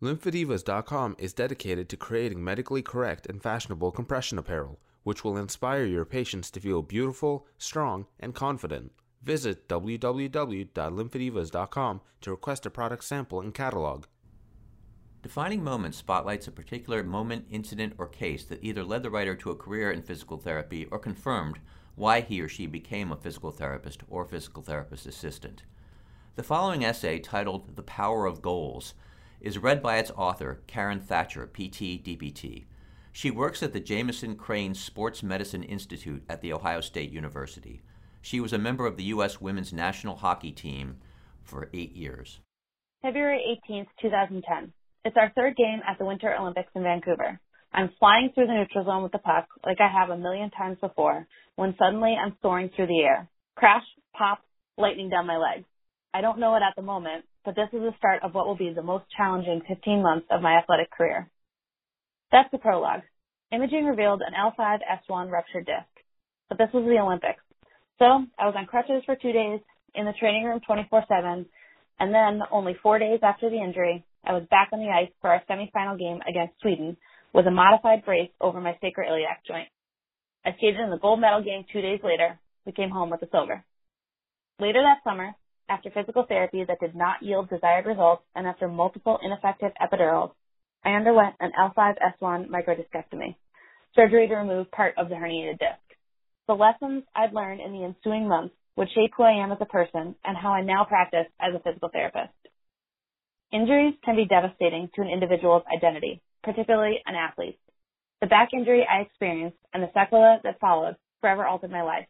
Lymphedivas.com is dedicated to creating medically correct and fashionable compression apparel, which will inspire your patients to feel beautiful, strong, and confident. Visit www.lymphedivas.com to request a product sample and catalog. Defining Moments spotlights a particular moment, incident, or case that either led the writer to a career in physical therapy or confirmed why he or she became a physical therapist or physical therapist assistant. The following essay, titled The Power of Goals, is read by its author, Karen Thatcher, PT DPT. She works at the Jameson Crane Sports Medicine Institute at The Ohio State University. She was a member of the U.S. women's national hockey team for eight years. February 18th, 2010. It's our third game at the Winter Olympics in Vancouver. I'm flying through the neutral zone with the puck like I have a million times before when suddenly I'm soaring through the air. Crash, pop, lightning down my legs. I don't know it at the moment, but this is the start of what will be the most challenging 15 months of my athletic career. That's the prologue. Imaging revealed an L5-S1 ruptured disc, but this was the Olympics. So I was on crutches for two days, in the training room 24-7, and then only four days after the injury, I was back on the ice for our semifinal game against Sweden with a modified brace over my sacroiliac joint. I skated in the gold medal game two days later. We came home with the silver. Later that summer, after physical therapy that did not yield desired results and after multiple ineffective epidurals, I underwent an L5-S1 microdiscectomy, surgery to remove part of the herniated disc. The lessons I'd learned in the ensuing months would shape who I am as a person and how I now practice as a physical therapist. Injuries can be devastating to an individual's identity, particularly an athlete's. The back injury I experienced and the sequela that followed forever altered my life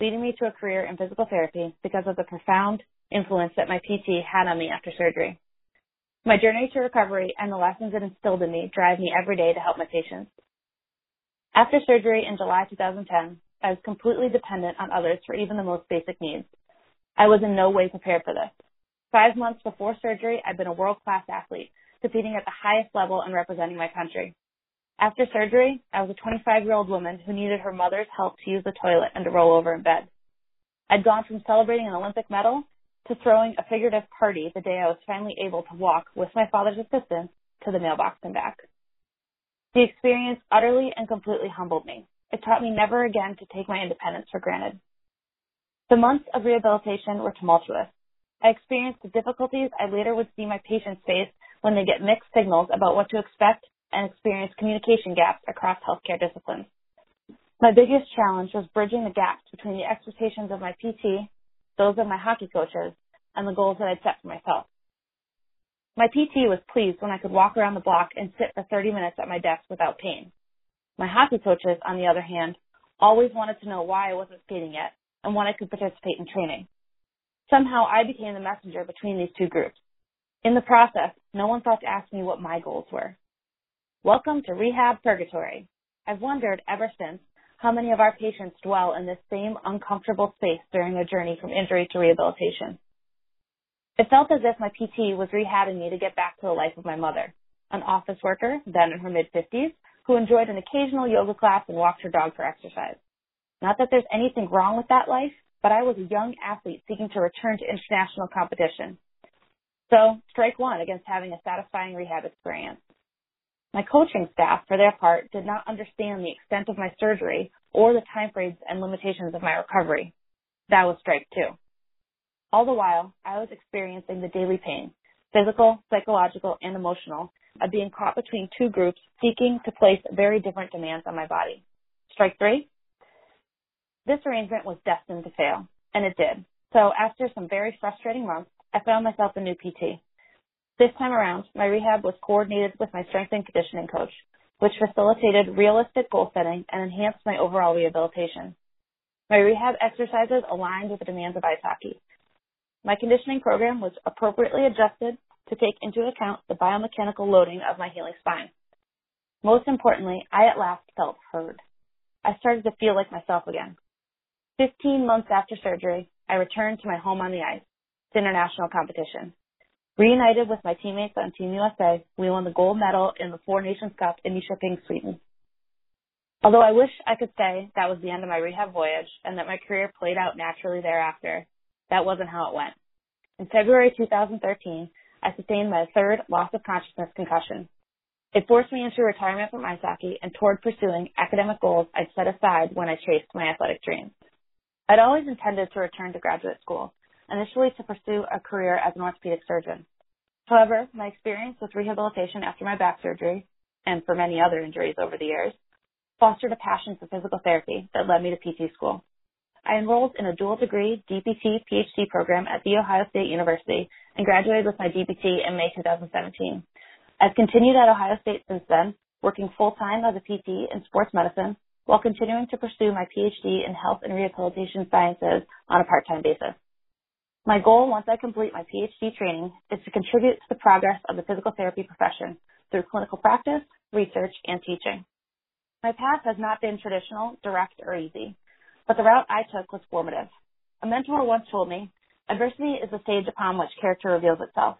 leading me to a career in physical therapy because of the profound influence that my PT had on me after surgery. My journey to recovery and the lessons it instilled in me drive me every day to help my patients. After surgery in July 2010, I was completely dependent on others for even the most basic needs. I was in no way prepared for this. Five months before surgery, I'd been a world-class athlete, competing at the highest level and representing my country. After surgery, I was a 25 year old woman who needed her mother's help to use the toilet and to roll over in bed. I'd gone from celebrating an Olympic medal to throwing a figurative party the day I was finally able to walk with my father's assistance to the mailbox and back. The experience utterly and completely humbled me. It taught me never again to take my independence for granted. The months of rehabilitation were tumultuous. I experienced the difficulties I later would see my patients face when they get mixed signals about what to expect and experience communication gaps across healthcare disciplines. My biggest challenge was bridging the gaps between the expectations of my PT, those of my hockey coaches, and the goals that I'd set for myself. My PT was pleased when I could walk around the block and sit for 30 minutes at my desk without pain. My hockey coaches, on the other hand, always wanted to know why I wasn't skating yet and when I could participate in training. Somehow I became the messenger between these two groups. In the process, no one thought to ask me what my goals were. Welcome to rehab purgatory. I've wondered ever since how many of our patients dwell in this same uncomfortable space during their journey from injury to rehabilitation. It felt as if my PT was rehabbing me to get back to the life of my mother, an office worker, then in her mid 50s, who enjoyed an occasional yoga class and walked her dog for exercise. Not that there's anything wrong with that life, but I was a young athlete seeking to return to international competition. So, strike one against having a satisfying rehab experience. My coaching staff, for their part, did not understand the extent of my surgery or the time frames and limitations of my recovery. That was strike two. All the while, I was experiencing the daily pain, physical, psychological, and emotional, of being caught between two groups seeking to place very different demands on my body. Strike three? This arrangement was destined to fail, and it did. So after some very frustrating months, I found myself a new PT. This time around, my rehab was coordinated with my strength and conditioning coach, which facilitated realistic goal setting and enhanced my overall rehabilitation. My rehab exercises aligned with the demands of ice hockey. My conditioning program was appropriately adjusted to take into account the biomechanical loading of my healing spine. Most importantly, I at last felt heard. I started to feel like myself again. 15 months after surgery, I returned to my home on the ice, to international competition. Reunited with my teammates on Team USA, we won the gold medal in the Four Nations Cup in Nyköping, Sweden. Although I wish I could say that was the end of my rehab voyage and that my career played out naturally thereafter, that wasn't how it went. In February 2013, I sustained my third loss of consciousness concussion. It forced me into retirement from hockey and toward pursuing academic goals I'd set aside when I chased my athletic dreams. I'd always intended to return to graduate school, initially to pursue a career as an orthopedic surgeon. However, my experience with rehabilitation after my back surgery, and for many other injuries over the years, fostered a passion for physical therapy that led me to PT school. I enrolled in a dual degree DPT PhD program at The Ohio State University and graduated with my DPT in May 2017. I've continued at Ohio State since then, working full time as a PT in sports medicine while continuing to pursue my PhD in health and rehabilitation sciences on a part time basis. My goal once I complete my PhD training is to contribute to the progress of the physical therapy profession through clinical practice, research, and teaching. My path has not been traditional, direct, or easy, but the route I took was formative. A mentor once told me, adversity is the stage upon which character reveals itself.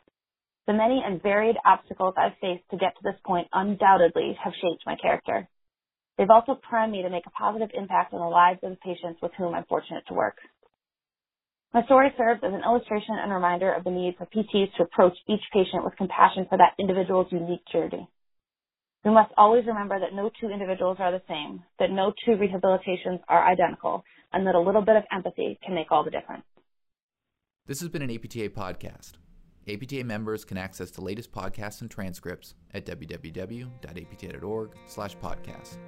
The many and varied obstacles I've faced to get to this point undoubtedly have shaped my character. They've also primed me to make a positive impact on the lives of the patients with whom I'm fortunate to work. My story serves as an illustration and reminder of the need for PTs to approach each patient with compassion for that individual's unique journey. We must always remember that no two individuals are the same, that no two rehabilitations are identical, and that a little bit of empathy can make all the difference. This has been an APTA podcast. APTA members can access the latest podcasts and transcripts at www.apta.org/podcast.